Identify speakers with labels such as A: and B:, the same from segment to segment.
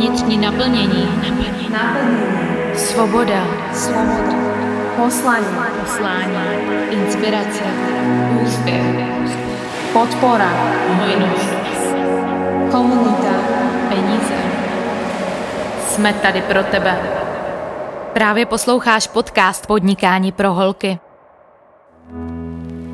A: Vnitřní naplnění.
B: Naplnění.
A: Svoboda.
B: Svoboda. Poslání.
A: Poslání. Inspirace. Úspěch.
B: Podpora.
A: Hojnost.
B: Komunita.
A: Peníze. Jsme tady pro tebe. Právě posloucháš podcast Podnikání pro holky.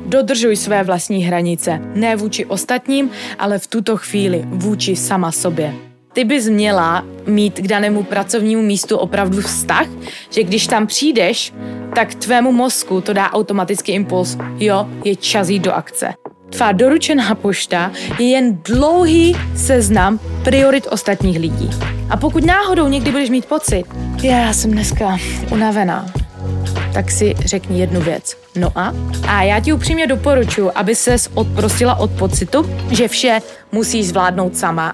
C: Dodržuj své vlastní hranice, ne vůči ostatním, ale v tuto chvíli vůči sama sobě. Ty bys měla mít k danému pracovnímu místu opravdu vztah, že když tam přijdeš, tak tvému mozku to dá automatický impuls, jo, je čas jít do akce. Tvá doručená pošta je jen dlouhý seznam priorit ostatních lidí. A pokud náhodou někdy budeš mít pocit, já jsem dneska unavená, tak si řekni jednu věc. No a? A já ti upřímně doporučuji, aby ses odprostila od pocitu, že vše musíš zvládnout sama.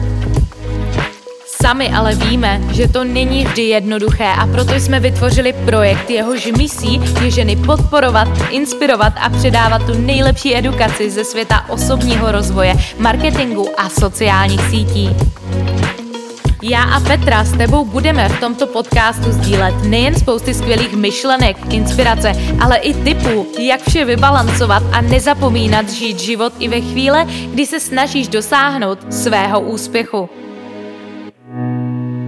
A: Sami ale víme, že to není vždy jednoduché a proto jsme vytvořili projekt, jehož misí je ženy podporovat, inspirovat a předávat tu nejlepší edukaci ze světa osobního rozvoje, marketingu a sociálních sítí. Já a Petra s tebou budeme v tomto podcastu sdílet nejen spousty skvělých myšlenek, inspirace, ale i typů, jak vše vybalancovat a nezapomínat žít život i ve chvíle, kdy se snažíš dosáhnout svého úspěchu.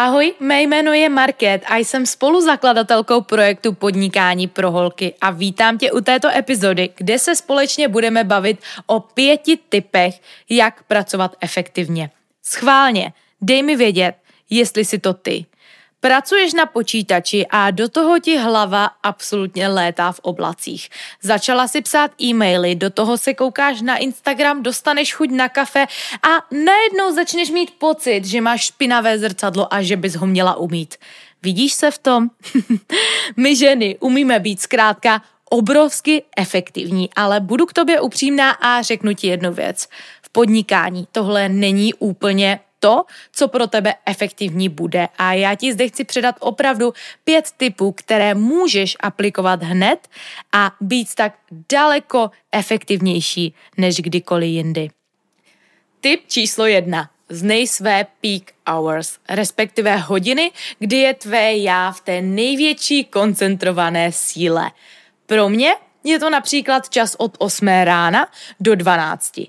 A: Ahoj, mé jméno je Market a jsem spoluzakladatelkou projektu Podnikání pro holky a vítám tě u této epizody, kde se společně budeme bavit o pěti typech, jak pracovat efektivně. Schválně, dej mi vědět, jestli si to ty. Pracuješ na počítači a do toho ti hlava absolutně létá v oblacích. Začala si psát e-maily, do toho se koukáš na Instagram, dostaneš chuť na kafe a najednou začneš mít pocit, že máš špinavé zrcadlo a že bys ho měla umít. Vidíš se v tom? My ženy umíme být zkrátka obrovsky efektivní, ale budu k tobě upřímná a řeknu ti jednu věc. V podnikání tohle není úplně to, co pro tebe efektivní bude. A já ti zde chci předat opravdu pět typů, které můžeš aplikovat hned a být tak daleko efektivnější než kdykoliv jindy. Tip číslo jedna. Znej své peak hours, respektive hodiny, kdy je tvé já v té největší koncentrované síle. Pro mě je to například čas od 8 rána do 12.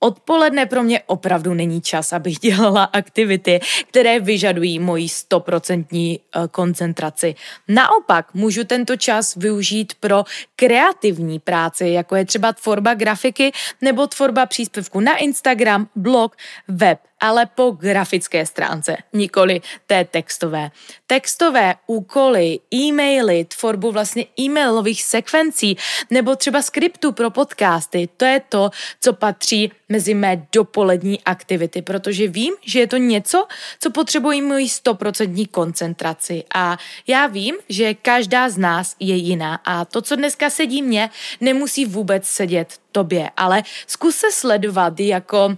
A: Odpoledne pro mě opravdu není čas, abych dělala aktivity, které vyžadují moji stoprocentní eh, koncentraci. Naopak můžu tento čas využít pro kreativní práci, jako je třeba tvorba grafiky nebo tvorba příspěvku na Instagram, blog, web ale po grafické stránce, nikoli té textové. Textové úkoly, e-maily, tvorbu vlastně e-mailových sekvencí nebo třeba skriptu pro podcasty, to je to, co patří mezi mé dopolední aktivity, protože vím, že je to něco, co potřebují moji stoprocentní koncentraci a já vím, že každá z nás je jiná a to, co dneska sedí mě, nemusí vůbec sedět tobě, ale zkus se sledovat jako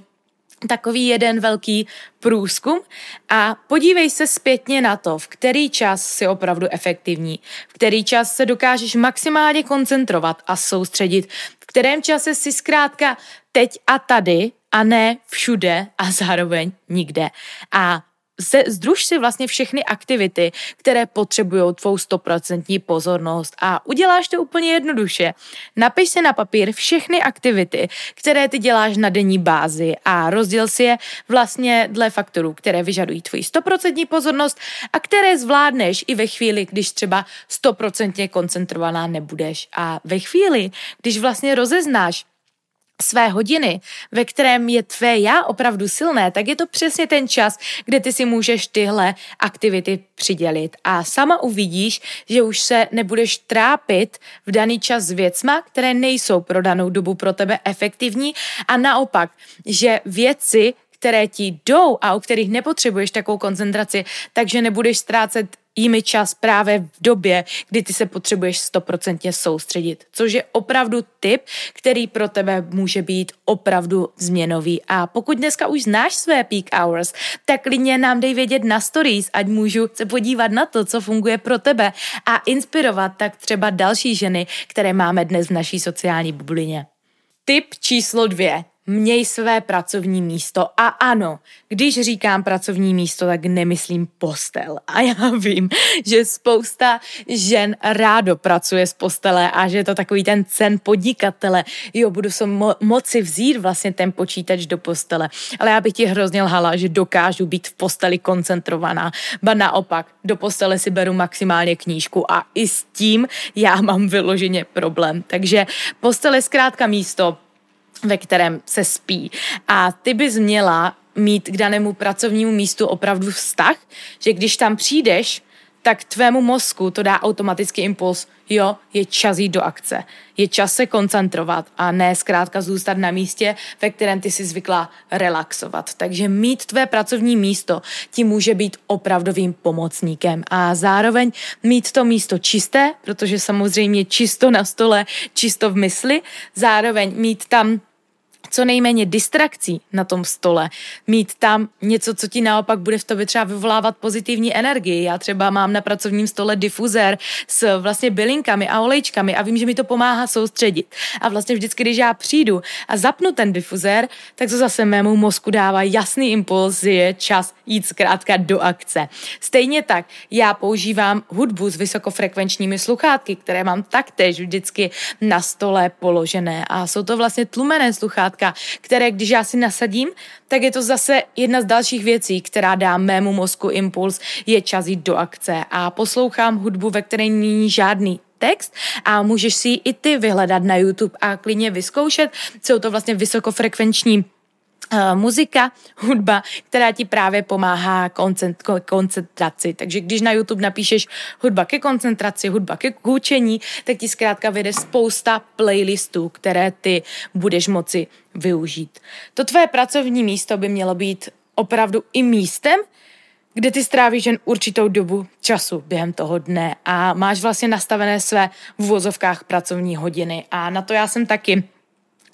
A: takový jeden velký průzkum a podívej se zpětně na to, v který čas si opravdu efektivní, v který čas se dokážeš maximálně koncentrovat a soustředit, v kterém čase si zkrátka teď a tady a ne všude a zároveň nikde. A se, združ si vlastně všechny aktivity, které potřebují tvou stoprocentní pozornost a uděláš to úplně jednoduše. Napiš si na papír všechny aktivity, které ty děláš na denní bázi a rozděl si je vlastně dle faktorů, které vyžadují tvoji stoprocentní pozornost a které zvládneš i ve chvíli, když třeba stoprocentně koncentrovaná nebudeš. A ve chvíli, když vlastně rozeznáš, své hodiny, ve kterém je tvé já opravdu silné, tak je to přesně ten čas, kde ty si můžeš tyhle aktivity přidělit. A sama uvidíš, že už se nebudeš trápit v daný čas s věcma, které nejsou pro danou dobu pro tebe efektivní a naopak, že věci, které ti jdou a u kterých nepotřebuješ takovou koncentraci, takže nebudeš ztrácet jimi čas právě v době, kdy ty se potřebuješ stoprocentně soustředit, což je opravdu tip, který pro tebe může být opravdu změnový. A pokud dneska už znáš své peak hours, tak klidně nám dej vědět na stories, ať můžu se podívat na to, co funguje pro tebe a inspirovat tak třeba další ženy, které máme dnes v naší sociální bublině. Tip číslo dvě měj své pracovní místo. A ano, když říkám pracovní místo, tak nemyslím postel. A já vím, že spousta žen rádo pracuje z postele a že je to takový ten cen podnikatele. Jo, budu se mo- moci vzít vlastně ten počítač do postele. Ale já bych ti hrozně lhala, že dokážu být v posteli koncentrovaná. Ba naopak, do postele si beru maximálně knížku a i s tím já mám vyloženě problém. Takže postel je zkrátka místo, ve kterém se spí. A ty bys měla mít k danému pracovnímu místu opravdu vztah, že když tam přijdeš, tak tvému mozku to dá automatický impuls, jo, je čas jít do akce, je čas se koncentrovat a ne zkrátka zůstat na místě, ve kterém ty si zvykla relaxovat. Takže mít tvé pracovní místo ti může být opravdovým pomocníkem a zároveň mít to místo čisté, protože samozřejmě čisto na stole, čisto v mysli, zároveň mít tam co nejméně distrakcí na tom stole, mít tam něco, co ti naopak bude v tobě třeba vyvolávat pozitivní energii. Já třeba mám na pracovním stole difuzér s vlastně bylinkami a olejčkami a vím, že mi to pomáhá soustředit. A vlastně vždycky, když já přijdu a zapnu ten difuzér, tak to zase mému mozku dává jasný impuls, je čas jít zkrátka do akce. Stejně tak já používám hudbu s vysokofrekvenčními sluchátky, které mám taktéž vždycky na stole položené a jsou to vlastně tlumené sluchátky, sluchátka, které když já si nasadím, tak je to zase jedna z dalších věcí, která dá mému mozku impuls, je čas jít do akce a poslouchám hudbu, ve které není žádný text a můžeš si ji i ty vyhledat na YouTube a klidně vyzkoušet. Jsou to vlastně vysokofrekvenční muzika, hudba, která ti právě pomáhá koncent, koncentraci. Takže když na YouTube napíšeš hudba ke koncentraci, hudba ke kůčení, tak ti zkrátka vyjde spousta playlistů, které ty budeš moci využít. To tvé pracovní místo by mělo být opravdu i místem, kde ty strávíš jen určitou dobu času během toho dne a máš vlastně nastavené své v vozovkách pracovní hodiny. A na to já jsem taky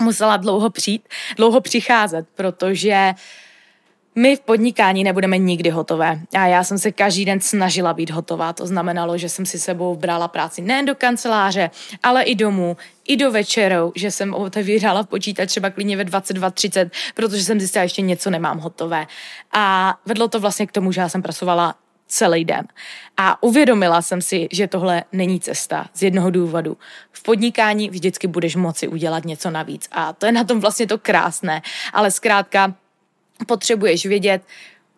A: musela dlouho přijít, dlouho přicházet, protože my v podnikání nebudeme nikdy hotové. A já jsem se každý den snažila být hotová. To znamenalo, že jsem si sebou brala práci nejen do kanceláře, ale i domů, i do večerou, že jsem otevírala počítač třeba klidně ve 22.30, protože jsem zjistila, že ještě něco nemám hotové. A vedlo to vlastně k tomu, že já jsem pracovala celý den. A uvědomila jsem si, že tohle není cesta z jednoho důvodu. V podnikání vždycky budeš moci udělat něco navíc a to je na tom vlastně to krásné, ale zkrátka potřebuješ vědět,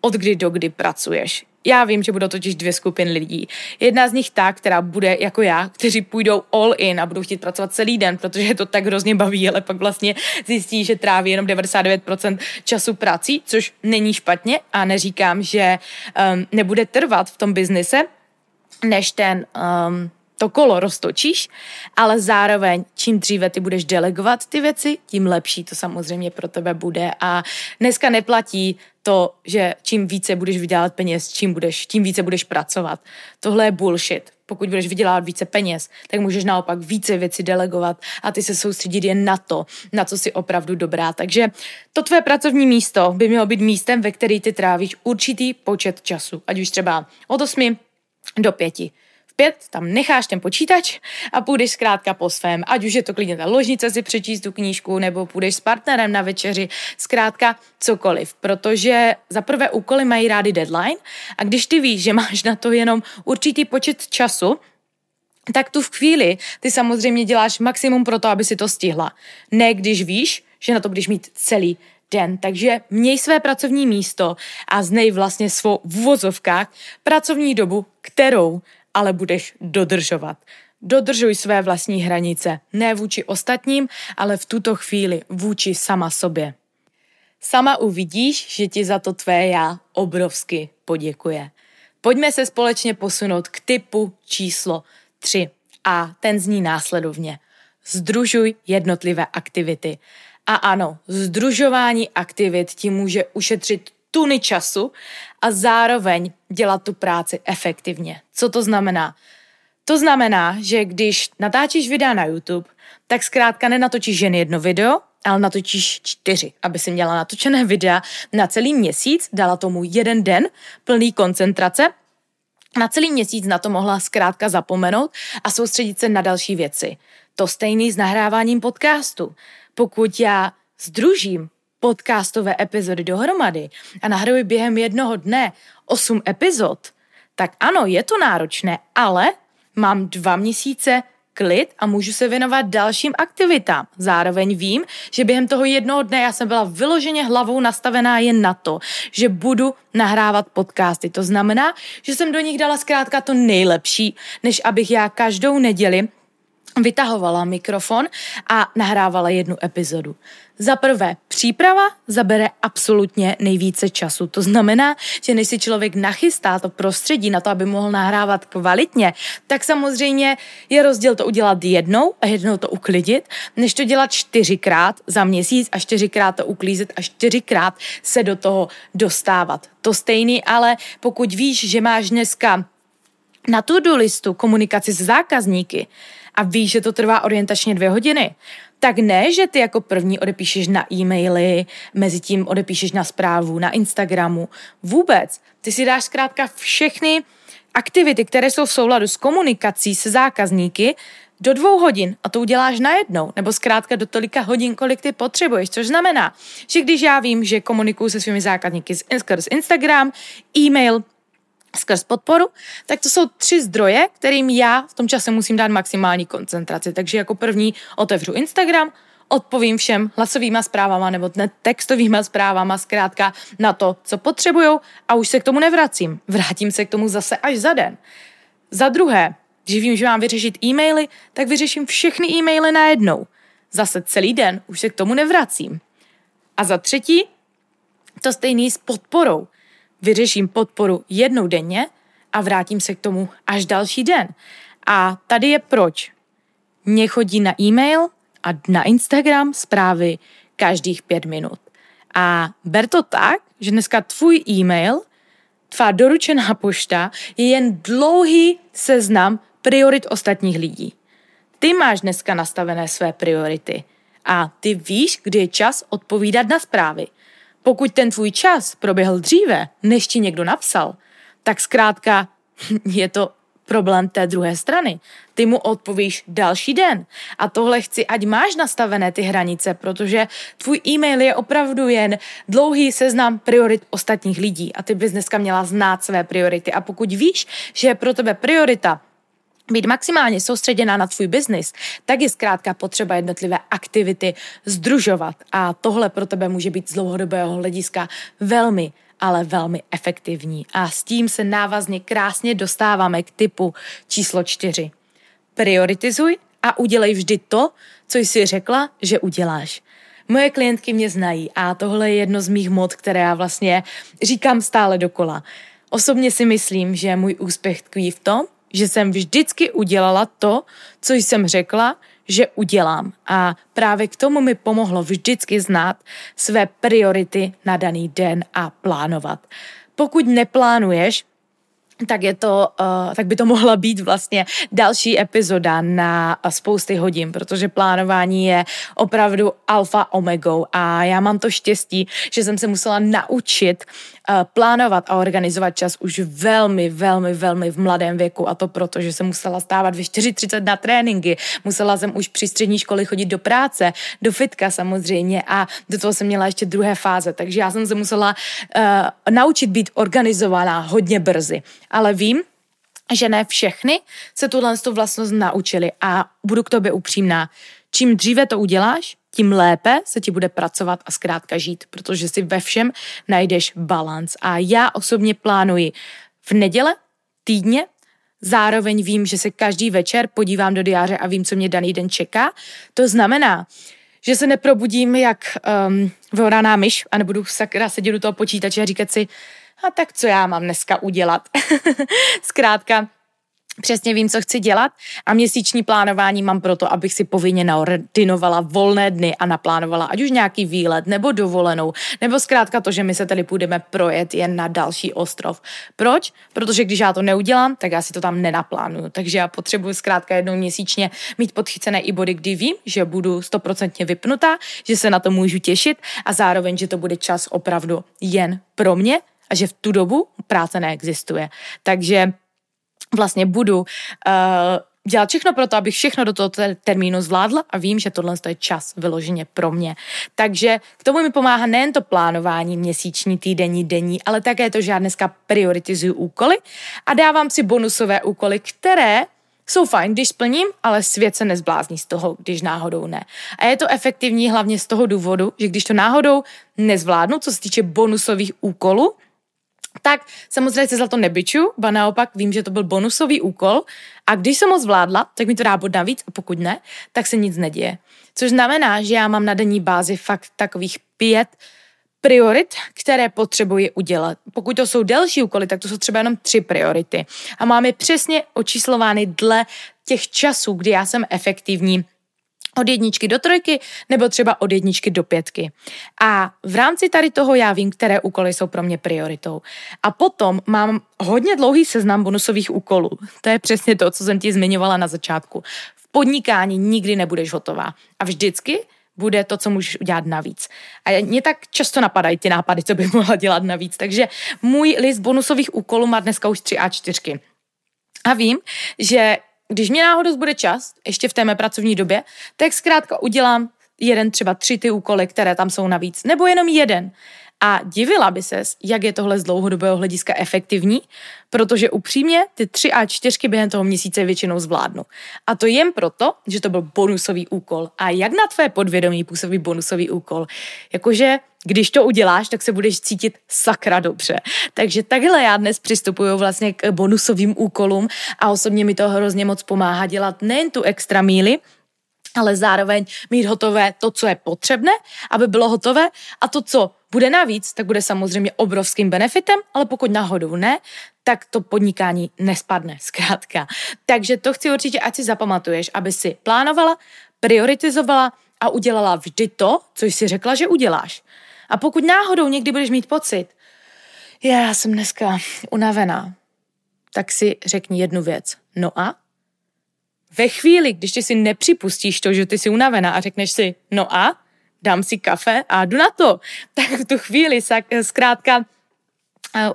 A: od kdy do kdy pracuješ. Já vím, že budou totiž dvě skupiny lidí. Jedna z nich ta, která bude jako já, kteří půjdou all in a budou chtít pracovat celý den, protože je to tak hrozně baví, ale pak vlastně zjistí, že tráví jenom 99% času prací, což není špatně a neříkám, že um, nebude trvat v tom biznise, než ten um, to kolo roztočíš, ale zároveň čím dříve ty budeš delegovat ty věci, tím lepší to samozřejmě pro tebe bude a dneska neplatí to, že čím více budeš vydělat peněz, čím, budeš, tím více budeš pracovat. Tohle je bullshit. Pokud budeš vydělávat více peněz, tak můžeš naopak více věcí delegovat a ty se soustředit jen na to, na co jsi opravdu dobrá. Takže to tvé pracovní místo by mělo být místem, ve který ty trávíš určitý počet času, ať už třeba od 8 do 5 pět tam necháš ten počítač a půjdeš zkrátka po svém, ať už je to klidně ta ložnice si přečíst tu knížku, nebo půjdeš s partnerem na večeři, zkrátka cokoliv, protože za prvé úkoly mají rády deadline a když ty víš, že máš na to jenom určitý počet času, tak tu v chvíli ty samozřejmě děláš maximum pro to, aby si to stihla. Ne když víš, že na to budeš mít celý den. Takže měj své pracovní místo a znej vlastně svou v pracovní dobu, kterou ale budeš dodržovat. Dodržuj své vlastní hranice, ne vůči ostatním, ale v tuto chvíli vůči sama sobě. Sama uvidíš, že ti za to tvé já obrovsky poděkuje. Pojďme se společně posunout k typu číslo 3 a ten zní následovně. Združuj jednotlivé aktivity. A ano, združování aktivit ti může ušetřit tuny času a zároveň dělat tu práci efektivně. Co to znamená? To znamená, že když natáčíš videa na YouTube, tak zkrátka nenatočíš jen jedno video, ale natočíš čtyři, aby si měla natočené videa na celý měsíc, dala tomu jeden den plný koncentrace na celý měsíc na to mohla zkrátka zapomenout a soustředit se na další věci. To stejný s nahráváním podcastu. Pokud já združím podcastové epizody dohromady a nahrajuji během jednoho dne osm epizod, tak ano, je to náročné, ale mám dva měsíce klid a můžu se věnovat dalším aktivitám. Zároveň vím, že během toho jednoho dne já jsem byla vyloženě hlavou nastavená jen na to, že budu nahrávat podcasty. To znamená, že jsem do nich dala zkrátka to nejlepší, než abych já každou neděli vytahovala mikrofon a nahrávala jednu epizodu. Za prvé, příprava zabere absolutně nejvíce času. To znamená, že než si člověk nachystá to prostředí na to, aby mohl nahrávat kvalitně, tak samozřejmě je rozdíl to udělat jednou a jednou to uklidit, než to dělat čtyřikrát za měsíc a čtyřikrát to uklízet a čtyřikrát se do toho dostávat. To stejný, ale pokud víš, že máš dneska na to listu komunikaci s zákazníky a víš, že to trvá orientačně dvě hodiny, tak ne, že ty jako první odepíšeš na e-maily, mezi tím odepíšeš na zprávu, na Instagramu. Vůbec. Ty si dáš zkrátka všechny aktivity, které jsou v souladu s komunikací se zákazníky, do dvou hodin a to uděláš najednou, nebo zkrátka do tolika hodin, kolik ty potřebuješ, což znamená, že když já vím, že komunikuju se svými zákazníky skrz Instagram, e-mail, skrz podporu, tak to jsou tři zdroje, kterým já v tom čase musím dát maximální koncentraci. Takže jako první otevřu Instagram, odpovím všem hlasovýma zprávama nebo ne textovýma zprávama zkrátka na to, co potřebujou a už se k tomu nevracím. Vrátím se k tomu zase až za den. Za druhé, když vím, že mám vyřešit e-maily, tak vyřeším všechny e-maily najednou. Zase celý den už se k tomu nevracím. A za třetí, to stejný s podporou vyřeším podporu jednou denně a vrátím se k tomu až další den. A tady je proč. Mně chodí na e-mail a na Instagram zprávy každých pět minut. A ber to tak, že dneska tvůj e-mail, tvá doručená pošta je jen dlouhý seznam priorit ostatních lidí. Ty máš dneska nastavené své priority a ty víš, kdy je čas odpovídat na zprávy. Pokud ten tvůj čas proběhl dříve, než ti někdo napsal, tak zkrátka je to problém té druhé strany. Ty mu odpovíš další den. A tohle chci, ať máš nastavené ty hranice, protože tvůj e-mail je opravdu jen dlouhý seznam priorit ostatních lidí a ty bys dneska měla znát své priority. A pokud víš, že je pro tebe priorita být maximálně soustředěná na tvůj biznis, tak je zkrátka potřeba jednotlivé aktivity združovat a tohle pro tebe může být z dlouhodobého hlediska velmi ale velmi efektivní. A s tím se návazně krásně dostáváme k typu číslo čtyři. Prioritizuj a udělej vždy to, co jsi řekla, že uděláš. Moje klientky mě znají a tohle je jedno z mých mod, které já vlastně říkám stále dokola. Osobně si myslím, že můj úspěch tkví v tom, že jsem vždycky udělala to, co jsem řekla, že udělám. A právě k tomu mi pomohlo vždycky znát své priority na daný den a plánovat. Pokud neplánuješ, tak je to, uh, tak by to mohla být vlastně další epizoda na spousty hodin, protože plánování je opravdu alfa omegou a já mám to štěstí, že jsem se musela naučit plánovat a organizovat čas už velmi, velmi, velmi v mladém věku. A to proto, že jsem musela stávat ve 4.30 na tréninky, musela jsem už při střední škole chodit do práce, do fitka samozřejmě. A do toho jsem měla ještě druhé fáze, takže já jsem se musela uh, naučit být organizovaná hodně brzy. Ale vím, že ne všechny se tuhle vlastnost naučili a budu k tobě upřímná. Čím dříve to uděláš, tím lépe se ti bude pracovat a zkrátka žít, protože si ve všem najdeš balans. A já osobně plánuji v neděle, týdně, zároveň vím, že se každý večer podívám do diáře a vím, co mě daný den čeká. To znamená, že se neprobudím jak um, vyhoraná myš a nebudu sakra sedět do toho počítače a říkat si, a tak co já mám dneska udělat. Zkrátka, přesně vím, co chci dělat a měsíční plánování mám proto, abych si povinně naordinovala volné dny a naplánovala ať už nějaký výlet nebo dovolenou, nebo zkrátka to, že my se tady půjdeme projet jen na další ostrov. Proč? Protože když já to neudělám, tak já si to tam nenaplánuju. Takže já potřebuji zkrátka jednou měsíčně mít podchycené i body, kdy vím, že budu stoprocentně vypnutá, že se na to můžu těšit a zároveň, že to bude čas opravdu jen pro mě a že v tu dobu práce neexistuje. Takže vlastně budu uh, dělat všechno pro to, abych všechno do toho termínu zvládla a vím, že tohle je čas vyloženě pro mě. Takže k tomu mi pomáhá nejen to plánování měsíční, týdenní, denní, ale také to, že já dneska prioritizuju úkoly a dávám si bonusové úkoly, které jsou fajn, když splním, ale svět se nezblázní z toho, když náhodou ne. A je to efektivní hlavně z toho důvodu, že když to náhodou nezvládnu, co se týče bonusových úkolů, tak samozřejmě se za to nebyču, ba naopak vím, že to byl bonusový úkol a když jsem ho zvládla, tak mi to dá bod navíc a pokud ne, tak se nic neděje. Což znamená, že já mám na denní bázi fakt takových pět priorit, které potřebuji udělat. Pokud to jsou delší úkoly, tak to jsou třeba jenom tři priority. A mám je přesně očíslovány dle těch časů, kdy já jsem efektivní od jedničky do trojky nebo třeba od jedničky do pětky. A v rámci tady toho já vím, které úkoly jsou pro mě prioritou. A potom mám hodně dlouhý seznam bonusových úkolů. To je přesně to, co jsem ti zmiňovala na začátku. V podnikání nikdy nebudeš hotová. A vždycky bude to, co můžeš udělat navíc. A mě tak často napadají ty nápady, co bych mohla dělat navíc. Takže můj list bonusových úkolů má dneska už 3 A4. A vím, že když mě náhodou bude čas, ještě v té mé pracovní době, tak zkrátka udělám jeden, třeba tři ty úkoly, které tam jsou navíc, nebo jenom jeden. A divila by ses, jak je tohle z dlouhodobého hlediska efektivní, protože upřímně ty tři a čtyřky během toho měsíce většinou zvládnu. A to jen proto, že to byl bonusový úkol. A jak na tvé podvědomí působí bonusový úkol? Jakože když to uděláš, tak se budeš cítit sakra dobře. Takže takhle já dnes přistupuju vlastně k bonusovým úkolům a osobně mi to hrozně moc pomáhá dělat nejen tu extra míly, ale zároveň mít hotové to, co je potřebné, aby bylo hotové a to, co bude navíc, tak bude samozřejmě obrovským benefitem, ale pokud náhodou ne, tak to podnikání nespadne, zkrátka. Takže to chci určitě, ať si zapamatuješ, aby si plánovala, prioritizovala a udělala vždy to, co jsi řekla, že uděláš. A pokud náhodou někdy budeš mít pocit, já jsem dneska unavená, tak si řekni jednu věc. No a? Ve chvíli, když ty si nepřipustíš to, že ty jsi unavená a řekneš si, no a? Dám si kafe a jdu na to. Tak v tu chvíli zkrátka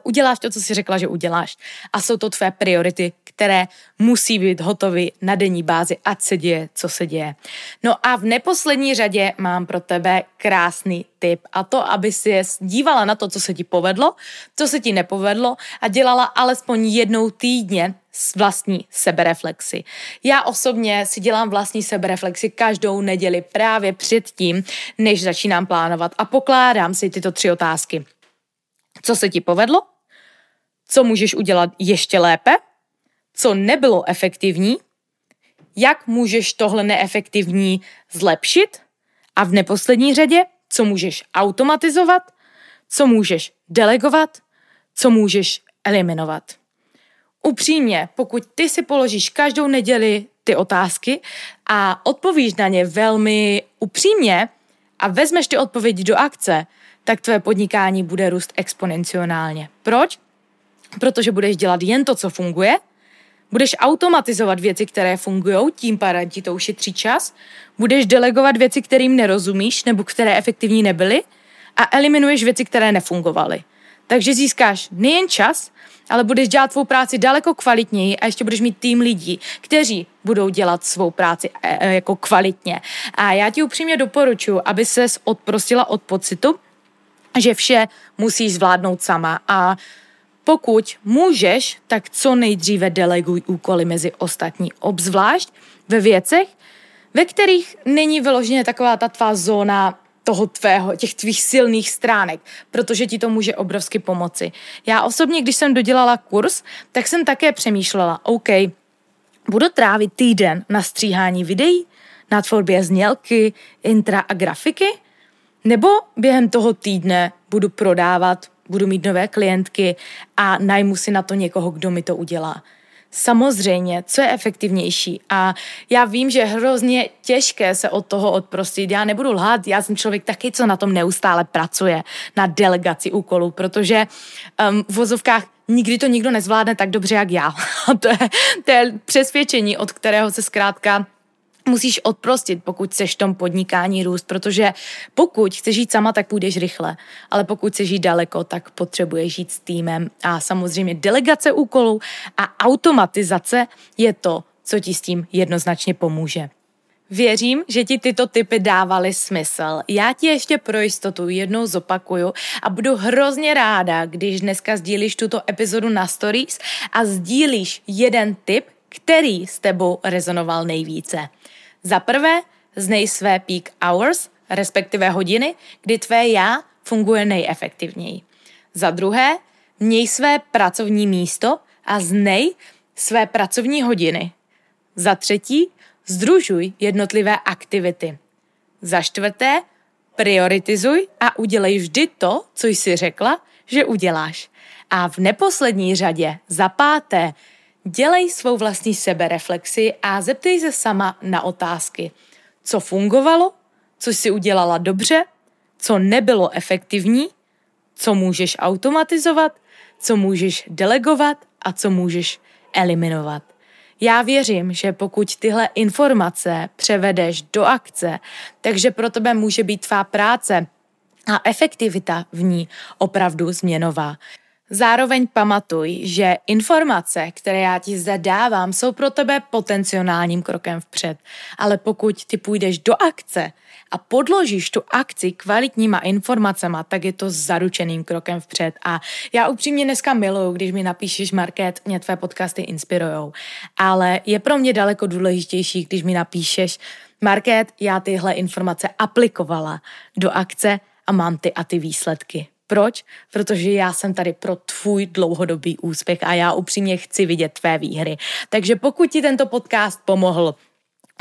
A: uděláš to, co jsi řekla, že uděláš. A jsou to tvé priority, které musí být hotové na denní bázi, ať se děje, co se děje. No a v neposlední řadě mám pro tebe krásný tip a to, aby si dívala na to, co se ti povedlo, co se ti nepovedlo a dělala alespoň jednou týdně vlastní sebereflexy. Já osobně si dělám vlastní sebereflexy každou neděli právě předtím, než začínám plánovat a pokládám si tyto tři otázky co se ti povedlo, co můžeš udělat ještě lépe, co nebylo efektivní, jak můžeš tohle neefektivní zlepšit? A v neposlední řadě, co můžeš automatizovat, co můžeš delegovat, co můžeš eliminovat. Upřímně, pokud ty si položíš každou neděli ty otázky a odpovíš na ně velmi upřímně a vezmeš ty odpovědi do akce, tak tvé podnikání bude růst exponenciálně. Proč? protože budeš dělat jen to, co funguje, budeš automatizovat věci, které fungují, tím pádem ti to ušetří čas, budeš delegovat věci, kterým nerozumíš nebo které efektivní nebyly a eliminuješ věci, které nefungovaly. Takže získáš nejen čas, ale budeš dělat svou práci daleko kvalitněji a ještě budeš mít tým lidí, kteří budou dělat svou práci e, e, jako kvalitně. A já ti upřímně doporučuji, aby ses odprostila od pocitu, že vše musíš zvládnout sama a pokud můžeš, tak co nejdříve deleguj úkoly mezi ostatní, obzvlášť ve věcech, ve kterých není vyloženě taková ta tvá zóna toho tvého, těch tvých silných stránek, protože ti to může obrovsky pomoci. Já osobně, když jsem dodělala kurz, tak jsem také přemýšlela, OK, budu trávit týden na stříhání videí, na tvorbě znělky, intra a grafiky, nebo během toho týdne budu prodávat, budu mít nové klientky a najmu si na to někoho, kdo mi to udělá. Samozřejmě, co je efektivnější. A já vím, že je hrozně těžké se od toho odprostit. Já nebudu lhát, já jsem člověk taky, co na tom neustále pracuje, na delegaci úkolů, protože um, v vozovkách nikdy to nikdo nezvládne tak dobře, jak já. To je, to je přesvědčení, od kterého se zkrátka musíš odprostit, pokud chceš v tom podnikání růst, protože pokud chceš žít sama, tak půjdeš rychle, ale pokud chceš žít daleko, tak potřebuješ žít s týmem a samozřejmě delegace úkolů a automatizace je to, co ti s tím jednoznačně pomůže. Věřím, že ti tyto typy dávaly smysl. Já ti ještě pro jistotu jednou zopakuju a budu hrozně ráda, když dneska sdílíš tuto epizodu na stories a sdílíš jeden tip, který s tebou rezonoval nejvíce. Za prvé, znej své peak hours, respektive hodiny, kdy tvé já funguje nejefektivněji. Za druhé, měj své pracovní místo a znej své pracovní hodiny. Za třetí, združuj jednotlivé aktivity. Za čtvrté, prioritizuj a udělej vždy to, co jsi řekla, že uděláš. A v neposlední řadě, za páté, Dělej svou vlastní sebereflexi a zeptej se sama na otázky. Co fungovalo, co jsi udělala dobře, co nebylo efektivní, co můžeš automatizovat, co můžeš delegovat a co můžeš eliminovat. Já věřím, že pokud tyhle informace převedeš do akce, takže pro tebe může být tvá práce a efektivita v ní opravdu změnová. Zároveň pamatuj, že informace, které já ti zde dávám, jsou pro tebe potenciálním krokem vpřed. Ale pokud ty půjdeš do akce a podložíš tu akci kvalitníma informacema, tak je to zaručeným krokem vpřed. A já upřímně dneska miluju, když mi napíšeš, Market, mě tvé podcasty inspirujou. Ale je pro mě daleko důležitější, když mi napíšeš, Market, já tyhle informace aplikovala do akce a mám ty a ty výsledky. Proč? Protože já jsem tady pro tvůj dlouhodobý úspěch a já upřímně chci vidět tvé výhry. Takže pokud ti tento podcast pomohl,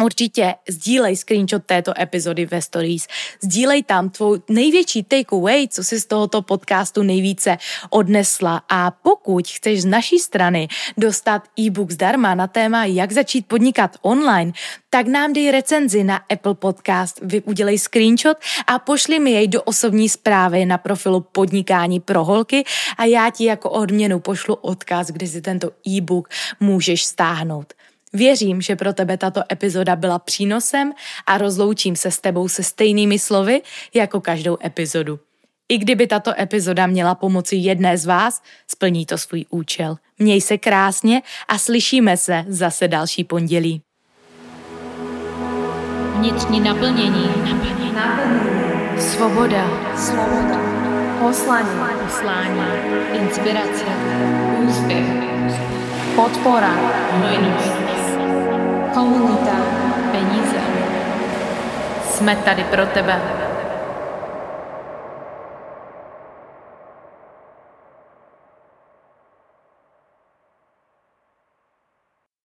A: Určitě sdílej screenshot této epizody ve stories. Sdílej tam tvou největší takeaway, co si z tohoto podcastu nejvíce odnesla. A pokud chceš z naší strany dostat e-book zdarma na téma, jak začít podnikat online, tak nám dej recenzi na Apple Podcast, udělej screenshot a pošli mi jej do osobní zprávy na profilu Podnikání pro holky a já ti jako odměnu pošlu odkaz, kde si tento e-book můžeš stáhnout. Věřím, že pro tebe tato epizoda byla přínosem a rozloučím se s tebou se stejnými slovy jako každou epizodu. I kdyby tato epizoda měla pomoci jedné z vás, splní to svůj účel. Měj se krásně a slyšíme se zase další pondělí.
D: Vnitřní naplnění. Naplnění. naplnění. Svoboda.
B: Svoboda. Poslání.
D: Poslání. Inspirace. Úspěch.
B: Podpora.
D: Hojnost.
B: Komunita.
D: Peníze. Jsme tady pro tebe.